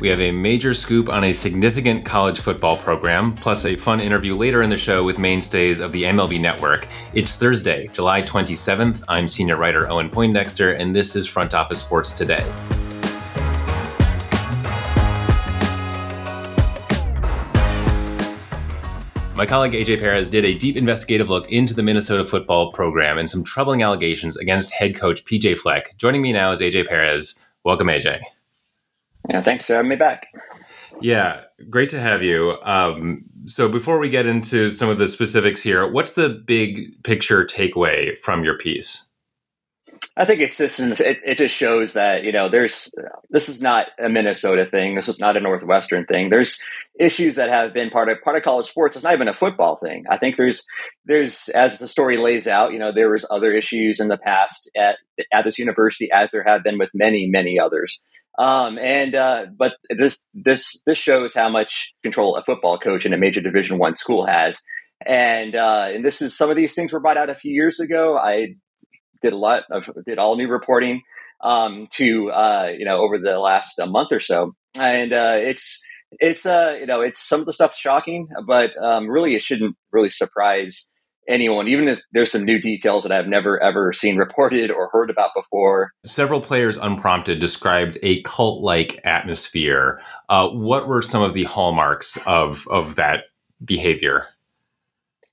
We have a major scoop on a significant college football program, plus a fun interview later in the show with mainstays of the MLB network. It's Thursday, July 27th. I'm senior writer Owen Poindexter, and this is Front Office Sports Today. My colleague AJ Perez did a deep investigative look into the Minnesota football program and some troubling allegations against head coach PJ Fleck. Joining me now is AJ Perez. Welcome, AJ. Yeah, thanks for having me back. Yeah, great to have you. Um, so, before we get into some of the specifics here, what's the big picture takeaway from your piece? I think it's just it, it just shows that you know there's this is not a Minnesota thing. This was not a Northwestern thing. There's issues that have been part of part of college sports. It's not even a football thing. I think there's there's as the story lays out. You know there was other issues in the past at at this university as there have been with many many others. Um, and uh, but this this this shows how much control a football coach in a major Division One school has. And uh, and this is some of these things were brought out a few years ago. I did a lot of did all new reporting um, to uh, you know over the last uh, month or so, and uh, it's it's uh you know it's some of the stuff shocking, but um, really it shouldn't really surprise anyone, even if there's some new details that I've never ever seen reported or heard about before. Several players unprompted described a cult like atmosphere. Uh, what were some of the hallmarks of of that behavior?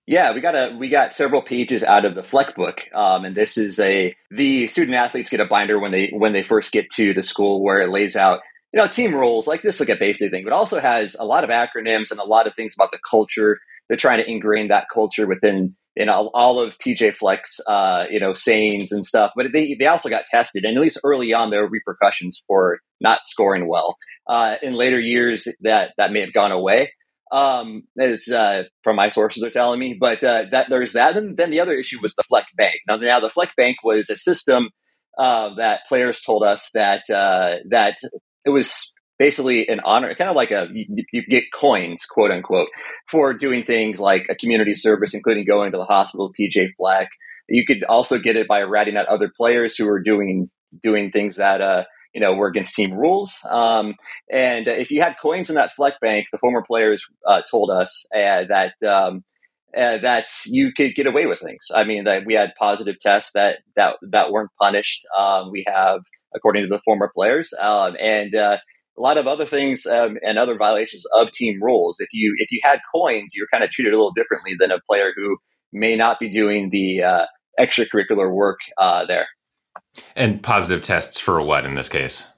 Yeah, we got a we got several pages out of the Fleck book, um, and this is a the student athletes get a binder when they when they first get to the school where it lays out you know team rules like this like a basic thing, but also has a lot of acronyms and a lot of things about the culture. They're trying to ingrain that culture within in all, all of PJ Fleck's uh, you know sayings and stuff. But they they also got tested, and at least early on there were repercussions for not scoring well. Uh, in later years, that that may have gone away um, as uh, from my sources are telling me. But uh, that there's that, and then the other issue was the Fleck Bank. Now, now the Fleck Bank was a system uh, that players told us that uh, that it was basically an honor, kind of like a you, you, get coins, quote unquote, for doing things like a community service, including going to the hospital. PJ Fleck. You could also get it by ratting out other players who were doing doing things that uh, you know, were against team rules. Um, and if you had coins in that Fleck bank, the former players uh, told us uh, that um, uh, that you could get away with things. I mean, that we had positive tests that that that weren't punished. Um, we have, according to the former players, um, and uh, a lot of other things um, and other violations of team rules. If you if you had coins, you're kind of treated a little differently than a player who may not be doing the uh, extracurricular work uh, there. And positive tests for what in this case?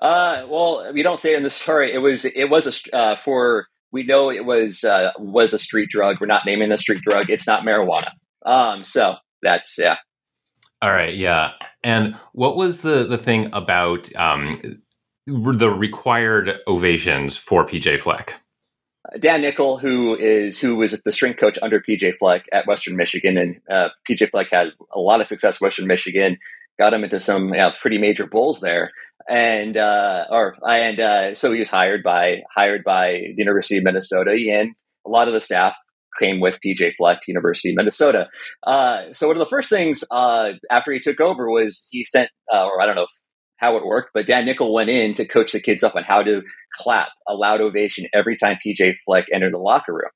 Uh, well, we don't say it in the story. It was it was a uh, for we know it was uh, was a street drug. We're not naming the street drug. It's not marijuana. Um, so that's yeah. All right, yeah. And what was the the thing about um, the required ovations for PJ Fleck? Dan Nichol, who is who was the strength coach under PJ Fleck at Western Michigan, and uh, PJ Fleck had a lot of success at Western Michigan got him into some pretty major bowls there. And uh, or and uh, so he was hired by hired by the University of Minnesota, and a lot of the staff came with PJ Fleck, University of Minnesota. Uh, so one of the first things uh, after he took over was he sent, uh, or I don't know how it worked, but Dan Nichol went in to coach the kids up on how to clap a loud ovation every time PJ Fleck entered the locker room.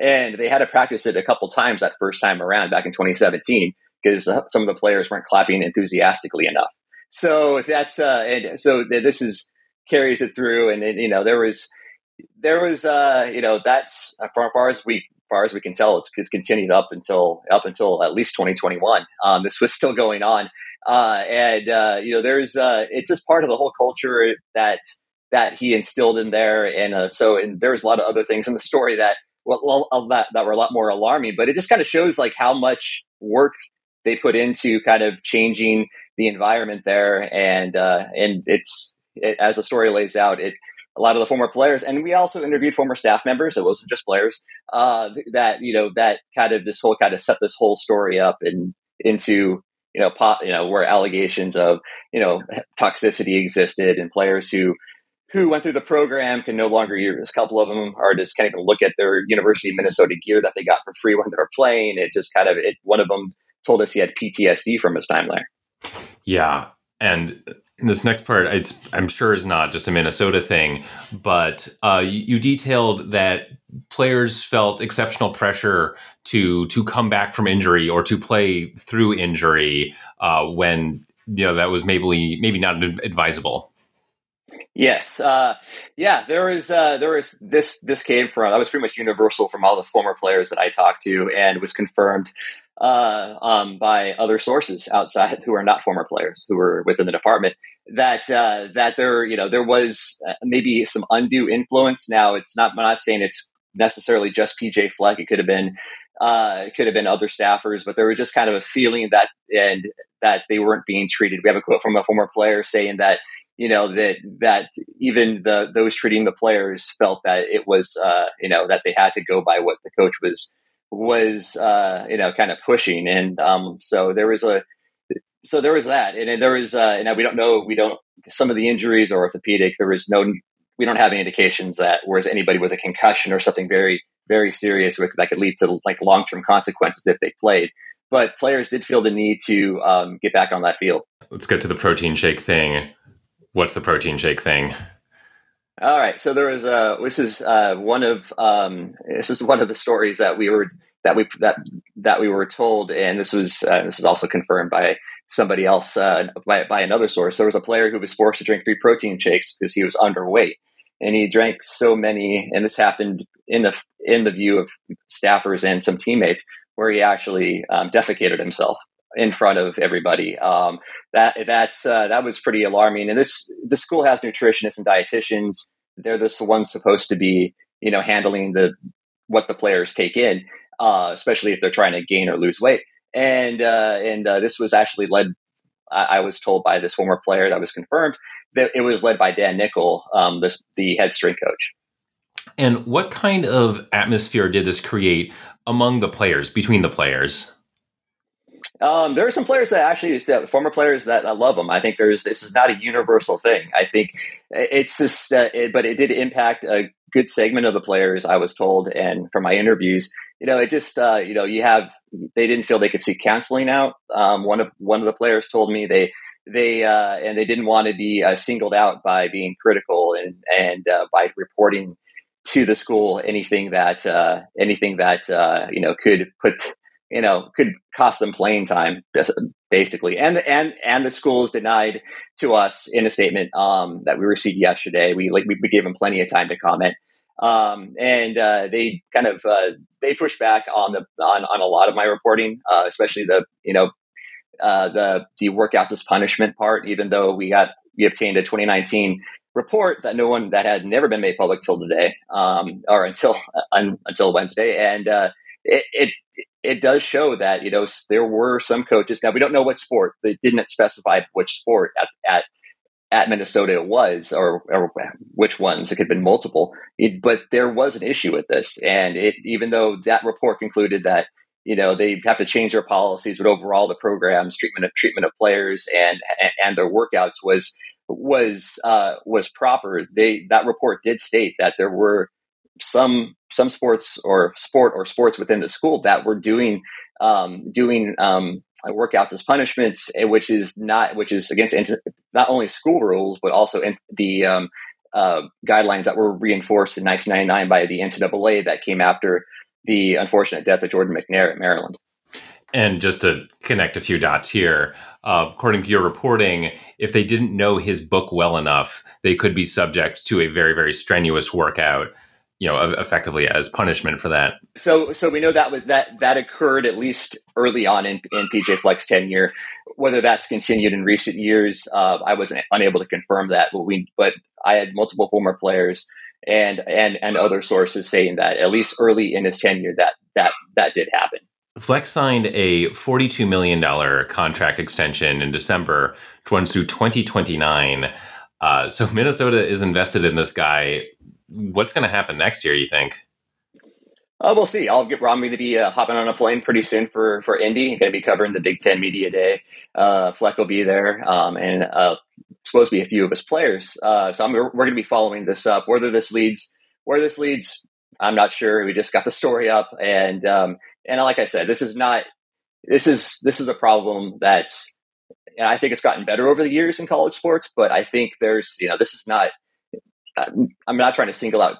And they had to practice it a couple times that first time around back in 2017 because some of the players weren't clapping enthusiastically enough. So that's uh, and so this is carries it through, and, and you know there was there was uh, you know that's as far as we far as we can tell, it's, it's continued up until up until at least 2021. Um, this was still going on, uh, and uh, you know, there's uh, it's just part of the whole culture that that he instilled in there, and uh, so and there's a lot of other things in the story that well, that that were a lot more alarming, but it just kind of shows like how much work they put into kind of changing the environment there, and uh, and it's it, as the story lays out, it a lot of the former players, and we also interviewed former staff members. It wasn't just players uh, that you know that kind of this whole kind of set this whole story up and into you know you know where allegations of you know toxicity existed and players who who went through the program can no longer use. A couple of them are just kind of look at their University of Minnesota gear that they got for free when they were playing. It just kind of it. One of them told us he had PTSD from his time there. Yeah, and this next part, it's I'm sure is not just a Minnesota thing, but uh, you, you, detailed that players felt exceptional pressure to to come back from injury or to play through injury uh, when you know that was maybe maybe not advisable. Yes, uh, yeah. There was uh, there was this this came from that was pretty much universal from all the former players that I talked to, and was confirmed uh, um, by other sources outside who are not former players who were within the department that uh, that there you know there was uh, maybe some undue influence. Now it's not I'm not saying it's necessarily just PJ Fleck. It could have been uh, it could have been other staffers, but there was just kind of a feeling that and that they weren't being treated. We have a quote from a former player saying that you know that that even the those treating the players felt that it was uh, you know that they had to go by what the coach was was uh, you know kind of pushing, and um, so there was a so there was that, and, and there was uh, and we don't know we don't some of the injuries or orthopedic there was no we don't have any indications that whereas anybody with a concussion or something very very serious with, that could lead to like long term consequences if they played. But players did feel the need to um, get back on that field. Let's get to the protein shake thing. What's the protein shake thing? All right, so there was a. This is uh, one of um, this is one of the stories that we were that we that that we were told, and this was uh, this is also confirmed by somebody else uh, by by another source. There was a player who was forced to drink three protein shakes because he was underweight, and he drank so many. And this happened in the in the view of staffers and some teammates, where he actually um, defecated himself in front of everybody. Um, that that's uh, that was pretty alarming. And this the school has nutritionists and dietitians. They're the ones supposed to be you know handling the what the players take in, uh, especially if they're trying to gain or lose weight. And uh, and uh, this was actually led. I, I, was told by this former player that was confirmed that it was led by Dan Nichol, um, the, the head strength coach. And what kind of atmosphere did this create among the players, between the players? Um, there are some players that actually, former players that, I love them. I think there's this is not a universal thing. I think it's just, uh, it, but it did impact a good segment of the players. I was told, and from my interviews, you know, it just, uh, you know, you have they didn't feel they could see counseling out. Um, one of one of the players told me they they uh, and they didn't want to be uh, singled out by being critical and and uh, by reporting to the school anything that uh, anything that uh, you know could put you know could cost them playing time basically. And and and the schools denied to us in a statement um, that we received yesterday. We like we, gave them plenty of time to comment. Um, and uh, they kind of uh, they pushed back on the on, on a lot of my reporting uh, especially the you know uh, the the workouts as punishment part even though we got we obtained a 2019 report that no one that had never been made public till today um, or until until Wednesday. And uh, it, it it does show that you know there were some coaches. Now we don't know what sport. They didn't specify which sport at at, at Minnesota it was, or, or which ones. It could have been multiple. It, but there was an issue with this, and it even though that report concluded that you know they have to change their policies, but overall the programs treatment of treatment of players and and their workouts was was uh, was proper. They that report did state that there were some some sports or sport or sports within the school that were doing um, doing um, workouts as punishments, eh, which is not which is against not only school rules but also the um, uh, guidelines that were reinforced in 1999 by the NCAA that came after the unfortunate death of Jordan McNair at Maryland. And just to connect a few dots here, uh, according to your reporting, if they didn't know his book well enough, they could be subject to a very, very strenuous workout you know effectively as punishment for that. So so we know that was that that occurred at least early on in, in pj Fleck's tenure. Whether that's continued in recent years uh, i was unable to confirm that but we but i had multiple former players and and and other sources saying that at least early in his tenure that that that did happen. Fleck signed a $42 million contract extension in December, which runs through 2029. Uh, so Minnesota is invested in this guy what's going to happen next year? You think? Uh, we'll see. I'll get. I'm to be uh, hopping on a plane pretty soon for for Indy. Going to be covering the Big Ten Media Day. Uh, Fleck will be there, um, and uh, supposed to be a few of his players. Uh, so I'm, we're going to be following this up. Whether this leads, where this leads, I'm not sure. We just got the story up, and um, and like I said, this is not. This is this is a problem that's and I think it's gotten better over the years in college sports. But I think there's, you know, this is not. I'm not trying to single out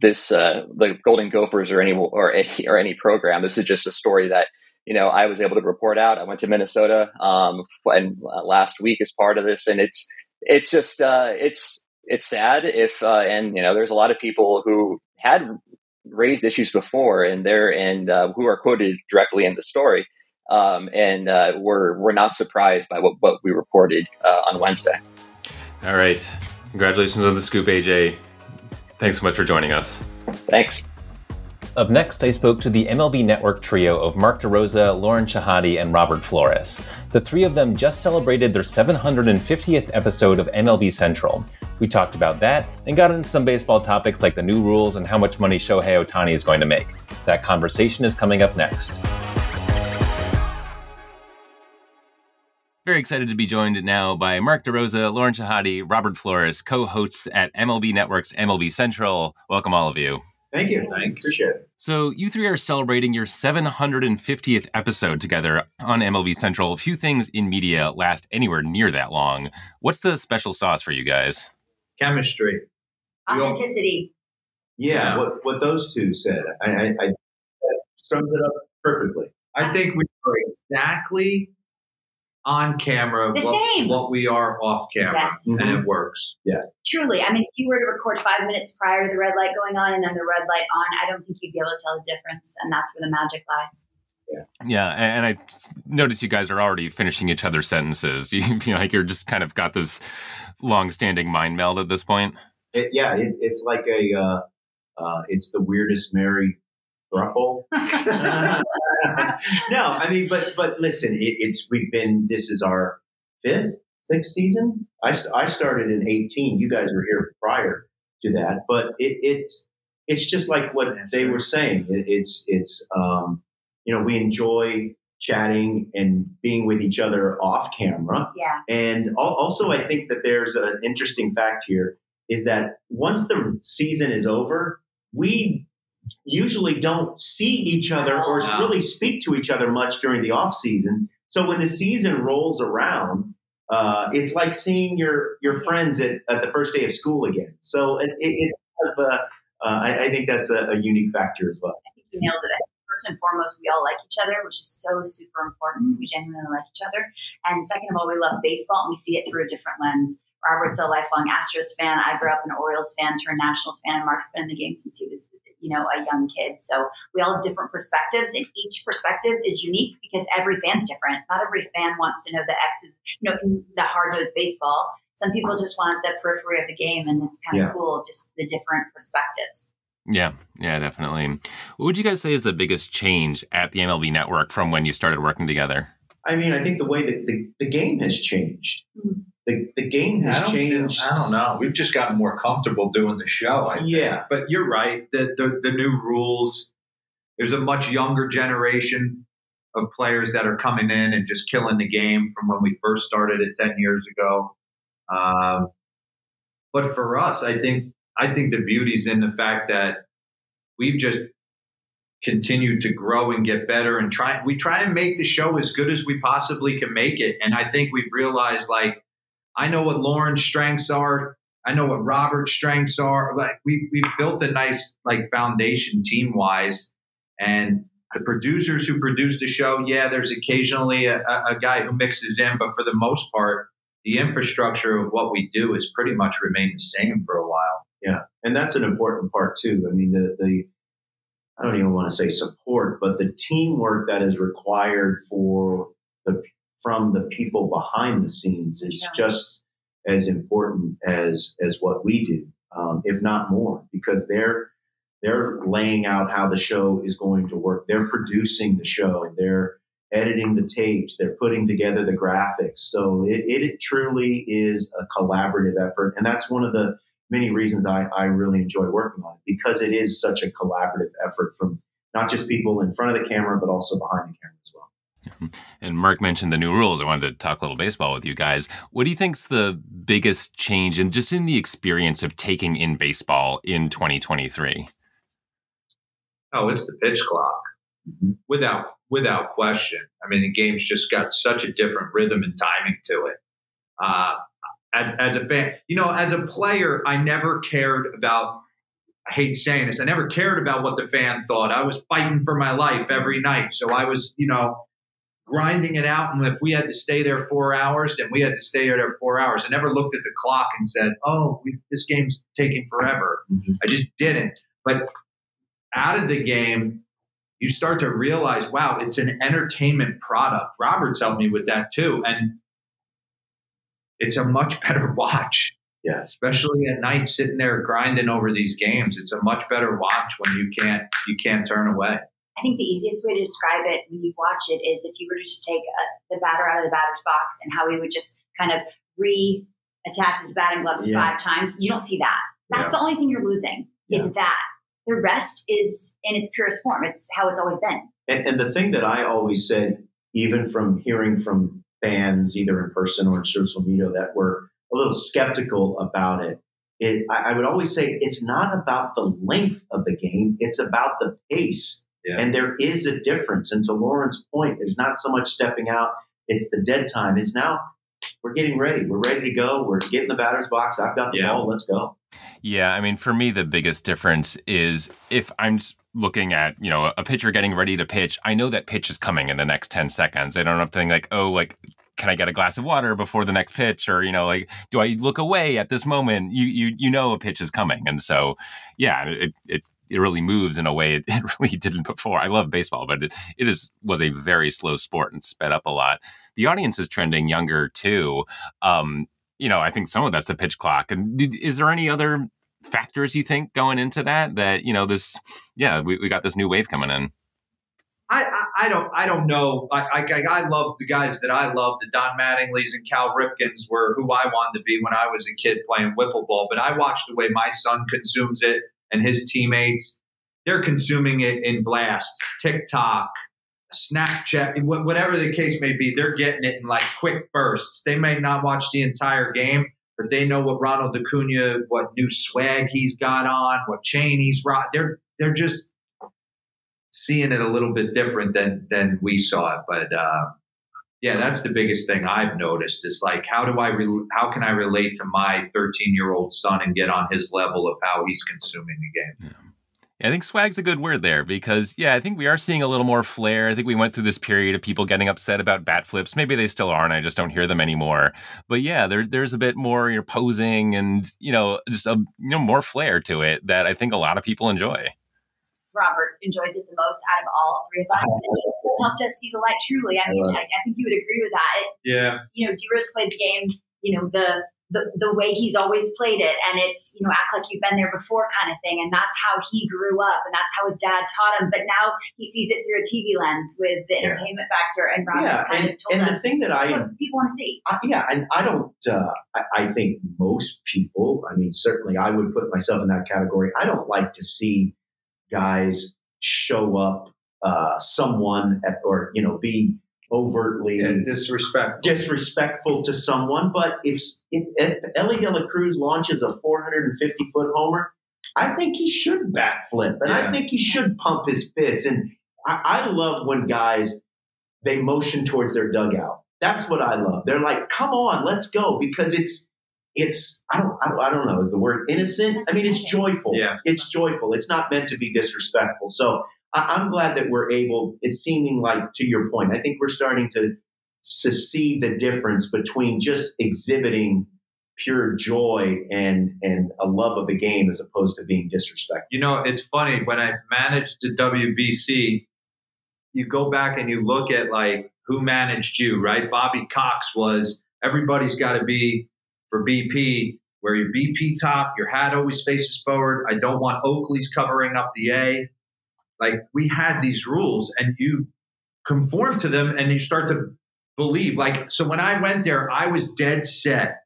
this uh, the Golden Gophers or any or any or any program. This is just a story that you know I was able to report out. I went to Minnesota um, and uh, last week as part of this, and it's it's just uh, it's it's sad if uh, and you know there's a lot of people who had raised issues before and they're and uh, who are quoted directly in the story um, and uh, we're we're not surprised by what, what we reported uh, on Wednesday. All right, congratulations on the scoop, AJ. Thanks so much for joining us. Thanks. Up next, I spoke to the MLB Network trio of Mark DeRosa, Lauren Shehadi, and Robert Flores. The three of them just celebrated their 750th episode of MLB Central. We talked about that and got into some baseball topics like the new rules and how much money Shohei Ohtani is going to make. That conversation is coming up next. Very excited to be joined now by Mark DeRosa, Lauren Shehadi, Robert Flores, co hosts at MLB Network's MLB Central. Welcome, all of you. Thank you. Thanks. Appreciate it. So, you three are celebrating your 750th episode together on MLB Central. A few things in media last anywhere near that long. What's the special sauce for you guys? Chemistry. Authenticity. Yeah, what, what those two said, I, I, I that sums it up perfectly. I think we are exactly on camera The what, same. what we are off camera, Yes. and it works. Yeah. Truly. I mean, if you were to record five minutes prior to the red light going on and then the red light on, I don't think you'd be able to tell the difference. And that's where the magic lies. Yeah, yeah, and I notice you guys are already finishing each other's sentences. You feel like you're just kind of got this long-standing mind meld at this point. It, yeah, it, it's like a, uh, uh, it's the weirdest married throuple. no, I mean, but but listen, it, it's we've been. This is our fifth, sixth season. I I started in eighteen. You guys were here prior to that, but it it's it's just like what they were saying. It, it's it's um, you know we enjoy chatting and being with each other off camera. Yeah. And also, I think that there's an interesting fact here is that once the season is over, we usually don't see each other or really speak to each other much during the off season. So when the season rolls around, uh, it's like seeing your your friends at, at the first day of school again. So it, it, it's kind of a, uh, I, I think that's a, a unique factor as well. I think you nailed it. First and foremost, we all like each other, which is so super important. We genuinely like each other. And second of all, we love baseball and we see it through a different lens. Robert's a lifelong Astros fan. I grew up an Orioles fan, turned Nationals fan, Mark's been in the game since he was, you know, a young kid. So we all have different perspectives, and each perspective is unique because every fan's different. Not every fan wants to know the X's, you know, the hard nosed baseball. Some people just want the periphery of the game, and it's kind of Yeah. cool, just the different perspectives. Yeah, yeah, definitely. What would you guys say is the biggest change at the MLB network from when you started working together? I mean, I think the way that the, the game has changed. Mm. The, the game has I changed. I don't know. We've just gotten more comfortable doing the show. I think. Yeah. But you're right. The, the the new rules. There's a much younger generation of players that are coming in and just killing the game from when we first started it ten years ago. Um, but for us, I think I think the beauty's in the fact that we've just continued to grow and get better and try we try and make the show as good as we possibly can make it and i think we've realized like i know what lauren's strengths are. I know what robert's strengths are. Like we, we've built a nice like foundation team wise and the producers who produce the show yeah there's occasionally a, a guy who mixes in but for the most part the infrastructure of what we do has pretty much remained the same for a while. Yeah, and that's an important part too. I mean, the the I don't even want to say support, but the teamwork that is required for the from the people behind the scenes is Yeah. just as important as as what we do, um, if not more, because they're they're laying out how the show is going to work. They're producing the show. They're editing the tapes. They're putting together the graphics. So it, it truly is a collaborative effort, and that's one of the many reasons I, I really enjoy working on it because it is such a collaborative effort from not just people in front of the camera, but also behind the camera as well. And Mark mentioned the new rules. I wanted to talk a little baseball with you guys. What do you think's the biggest change and just in the experience of taking in baseball in 2023? oh it's the pitch clock Mm-hmm. without without question. I mean, the game's just got such a different rhythm and timing to it. Uh, as as a fan, you know, as a player, I never cared about. I hate saying this. I never cared about what the fan thought. I was fighting for my life every night, so I was, you know, grinding it out. And if we had to stay there four hours, then we had to stay there four hours. I never looked at the clock and said, "Oh, we, this game's taking forever." Mm-hmm. I just didn't. But out of the game, you start to realize, wow, it's an entertainment product. Roberts helped me with that too. And it's a much better watch. Yeah. Especially at night sitting there grinding over these games. It's a much better watch when you can't you can't turn away. I think the easiest way to describe it when you watch it is if you were to just take a, the batter out of the batter's box and how he would just kind of reattach his batting gloves Yeah. five times. You don't see that. That's Yeah. the only thing you're losing is that. The rest is in its purest form. It's how it's always been. And, and the thing that I always said, even from hearing from fans, either in person or in social media, that were a little skeptical about it, it I would always say it's not about the length of the game; it's about the pace. Yeah. And there is a difference. And to Lauren's point, there's not so much stepping out; it's the dead time. It's now we're getting ready. We're ready to go. We're getting the batter's box. I've got the Yeah. ball. Let's go. Yeah, I mean, for me, the biggest difference is if I'm looking at, you know, a pitcher getting ready to pitch, I know that pitch is coming in the next 10 seconds. I don't have to think like, oh, like, can I get a glass of water before the next pitch? Or, you know, like, do I look away at this moment? You, you, you know, a pitch is coming. And so, yeah, it, it, it really moves in a way it, really didn't before. I love baseball, but it, it is was a very slow sport and sped up a lot. The audience is trending younger too. Um, you know, I think some of that's the pitch clock. And did, is there any other factors you think going into that? That you know, this, yeah, we, we got this new wave coming in. I, I, I don't I don't know. I, I I love the guys that I love. The Don Mattingleys and Cal Ripkens were who I wanted to be when I was a kid playing wiffle ball. But I watched the way my son consumes it and his teammates. They're consuming it in blasts, TikTok, Snapchat, whatever the case may be. They're getting it in like quick bursts. They may not watch the entire game, but they know what Ronald Acuna, what new swag he's got on, what chain he's rock. They're they're just seeing it a little bit different than than we saw it. But uh, yeah, that's the biggest thing I've noticed is like how do I re- how can I relate to my 13 year old son and get on his level of how he's consuming the game? I think swag's a good word there because, yeah, I think we are seeing a little more flair. I think we went through this period of people getting upset about bat flips. Maybe they still are, and I just don't hear them anymore. But yeah, there, there's a bit more you know, posing and you know just a you know more flair to it that I think a lot of people enjoy. Robert enjoys it the most out of all three of us. And he's helped us see the light truly. I mean, I, I think you would agree with that. It, Yeah, you know, D-Rose played the game, you know, the, the the way he's always played it. And it's, you know, act like you've been there before kind of thing. And that's how he grew up. And that's how his dad taught him. But now he sees it through a TV lens with the Yeah. entertainment factor. And Robert's yeah, kind and, of told and the thing that I what people want to see. I, yeah, and I don't. Uh, I, I think most people. I mean, certainly, I would put myself in that category. I don't like to see guys show up, uh, someone at, or you know, be overtly yeah disrespect. disrespectful to someone. But if if, if Elly De La Cruz launches a 450 foot homer, I think he should backflip, and I think he should pump his fist. And I, I love when guys they motion towards their dugout. That's what I love. They're like, "Come on, let's go," because it's it's I don't I don't, I don't know is the word innocent. I mean, it's joyful. Yeah. It's joyful. It's not meant to be disrespectful. So I, I'm glad that we're able. It's seeming like to your point. I think we're starting to to see the difference between just exhibiting pure joy and and a love of the game as opposed to being disrespectful. You know, it's funny when I managed the WBC, you go back and you look at like who managed you, right? Bobby Cox was everybody's got to be for BP, where your BP top, your hat always faces forward. I don't want Oakley's covering up the A. Like we had these rules and you conform to them and you start to believe. Like, so when I went there, I was dead set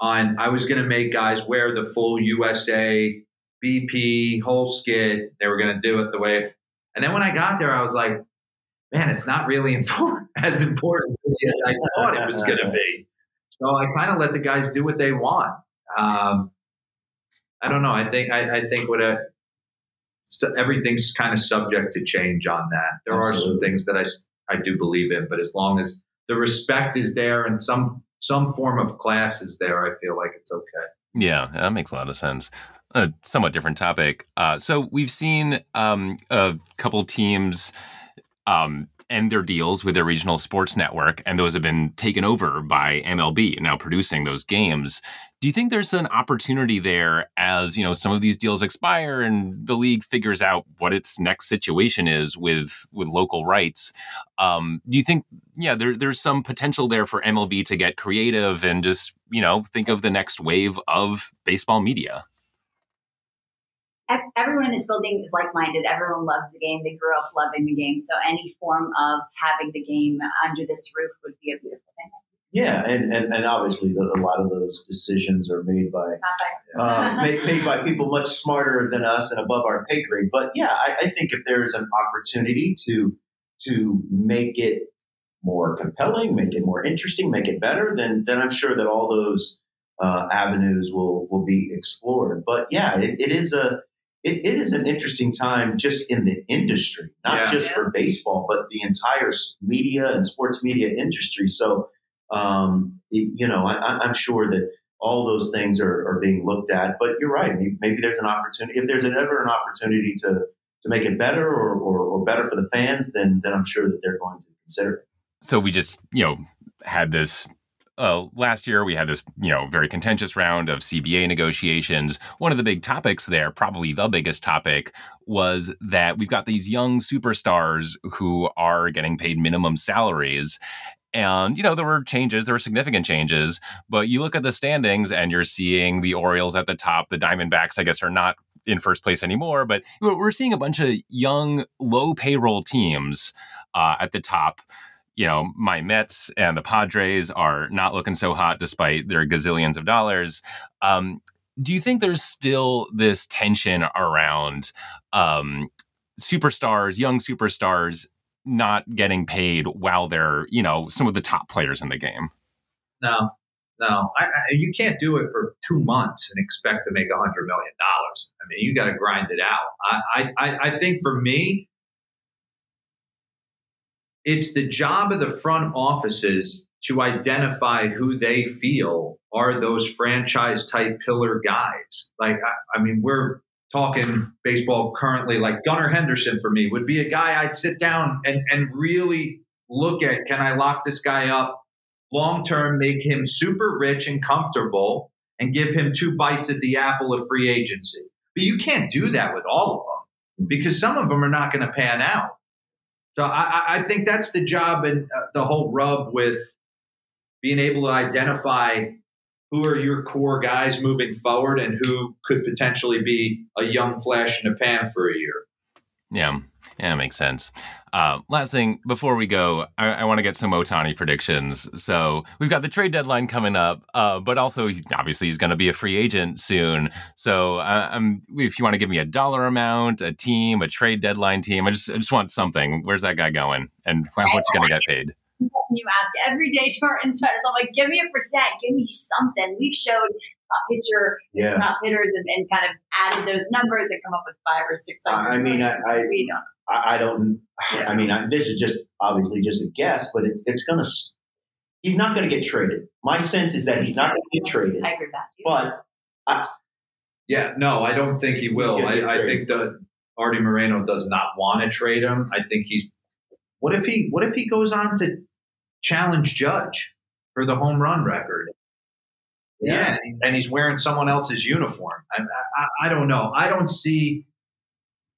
on I was going to make guys wear the full USA BP whole skit. They were going to do it the way. And then when I got there, I was like, man, it's not really important, as important as I thought it was going to be. So I kind of let the guys do what they want. Um, I don't know. I think I, I think what a so everything's kind of subject to change on that. There Absolutely. are some things that I, I do believe in, but as long as the respect is there and some some form of class is there, I feel like it's okay. Yeah, that makes a lot of sense. A somewhat different topic. Uh, so we've seen um, a couple teams um, end their deals with their regional sports network, and those have been taken over by MLB, now producing those games. Do you think there's an opportunity there as you know some of these deals expire and the league figures out what its next situation is with with local rights? Um, do you think yeah there, there's some potential there for MLB to get creative and just you know think of the next wave of baseball media? Everyone in this building is like-minded. Everyone loves the game. They grew up loving the game. So any form of having the game under this roof would be a beautiful thing. Yeah, and, and, and obviously the, a lot of those decisions are made by uh, made, made, by people much smarter than us and above our pay grade. But yeah, I, I think if there is an opportunity to to make it more compelling, make it more interesting, make it better, then then I'm sure that all those uh, avenues will will be explored. But yeah, it, it is a it, it is an interesting time just in the industry, not yeah. just for baseball, but the entire media and sports media industry. So, um, it, you know, I, am sure that all those things are, are, being looked at. But you're right. Maybe, maybe there's an opportunity. If there's ever an opportunity to to make it better or, or, or better for the fans, then then I'm sure that they're going to consider it. So we just you know had this uh, last year we had this you know very contentious round of CBA negotiations. One of the big topics there, probably the biggest topic, was that we've got these young superstars who are getting paid minimum salaries. And, you know, there were changes, there were significant changes, but you look at the standings and you're seeing the Orioles at the top. The Diamondbacks, I guess, are not in first place anymore, but we're seeing a bunch of young, low payroll teams uh, at the top you know, my Mets and the Padres are not looking so hot despite their gazillions of dollars. Um, do you think there's still this tension around um, superstars, young superstars, not getting paid while they're, you know, some of the top players in the game? No, no, I, I, you can't do it for two months and expect to make a hundred million dollars. I mean, you got to grind it out. I, I, I think for me, it's the job of the front offices to identify who they feel are those franchise type pillar guys. Like, I, I, mean, we're talking baseball currently, like Gunnar Henderson for me would be a guy I'd sit down and, and really look at can I lock this guy up long term, make him super rich and comfortable, and give him two bites at the apple of free agency. But you can't do that with all of them because some of them are not going to pan out. So I, I think that's the job and uh, the whole rub with being able to identify who are your core guys moving forward and who could potentially be a young flash in the pan for a year. Yeah, yeah, that makes sense. Uh, last thing before we go, I, I want to get some Ohtani predictions. So we've got the trade deadline coming up, uh, but also obviously he's going to be a free agent soon. So uh, if you want to give me a dollar amount, a team, a trade deadline team, I just I just want something. Where's that guy going, and what's he going to get paid? You ask every day to our insiders. I'm like, give me a percent, give me something. We've showed top pitcher, yeah. top hitters, and, and, kind of added those numbers and come up with five or six. I mean, I, I, we don't. I, I don't. Yeah. I mean, I, this is just obviously just a guess, but it, it's going to. He's not going to get traded. My sense is that he's not going to get traded. I agree with that. Too. But I, yeah, no, I don't think he will. I, I, think that Artie Moreno does not want to trade him. I think he's. What if he? What if he goes on to challenge Judge for the home run record? Yeah, yeah and he's wearing someone else's uniform. I, I, I don't know. I don't see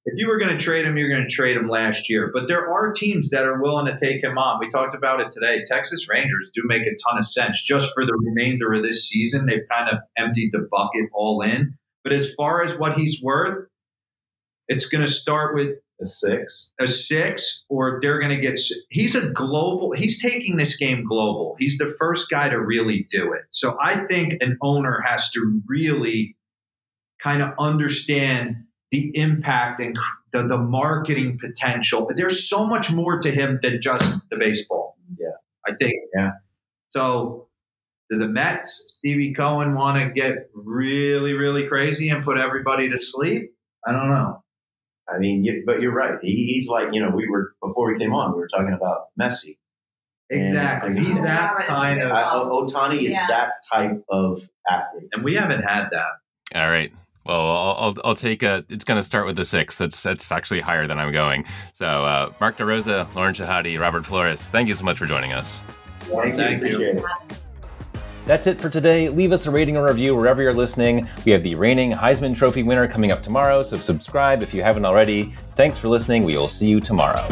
if you were going to trade him, you're going to trade him last year. But there are teams that are willing to take him on. We talked about it today. Texas Rangers do make a ton of sense just for the remainder of this season. They've kind of emptied the bucket all in. But as far as what he's worth, it's going to start with a six, a six, or they're going to get. He's a global. He's taking this game global. He's the first guy to really do it. So I think an owner has to really kind of understand the impact and the, the marketing potential. But there's so much more to him than just the baseball. Yeah, I think. Yeah. So, do the Mets, Stevie Cohen, want to get really, really crazy and put everybody to sleep? I don't know. I mean, you, but you're right. He, he's like, you know, we were before we came on, we were talking about Messi. Exactly. And- He's that kind of, Ohtani is Yeah. that type of athlete. and we haven't had that. All right. Well, I'll, I'll, I'll take a. It's going to start with the six. That's that's actually higher than I'm going. So, uh, Mark DeRosa, Lauren Shehadi, Robert Flores, thank you so much for joining us. Thank, Thank you. you. That's it for today. Leave us a rating or review wherever you're listening. We have the reigning Heisman Trophy winner coming up tomorrow, so subscribe if you haven't already. Thanks for listening. We will see you tomorrow.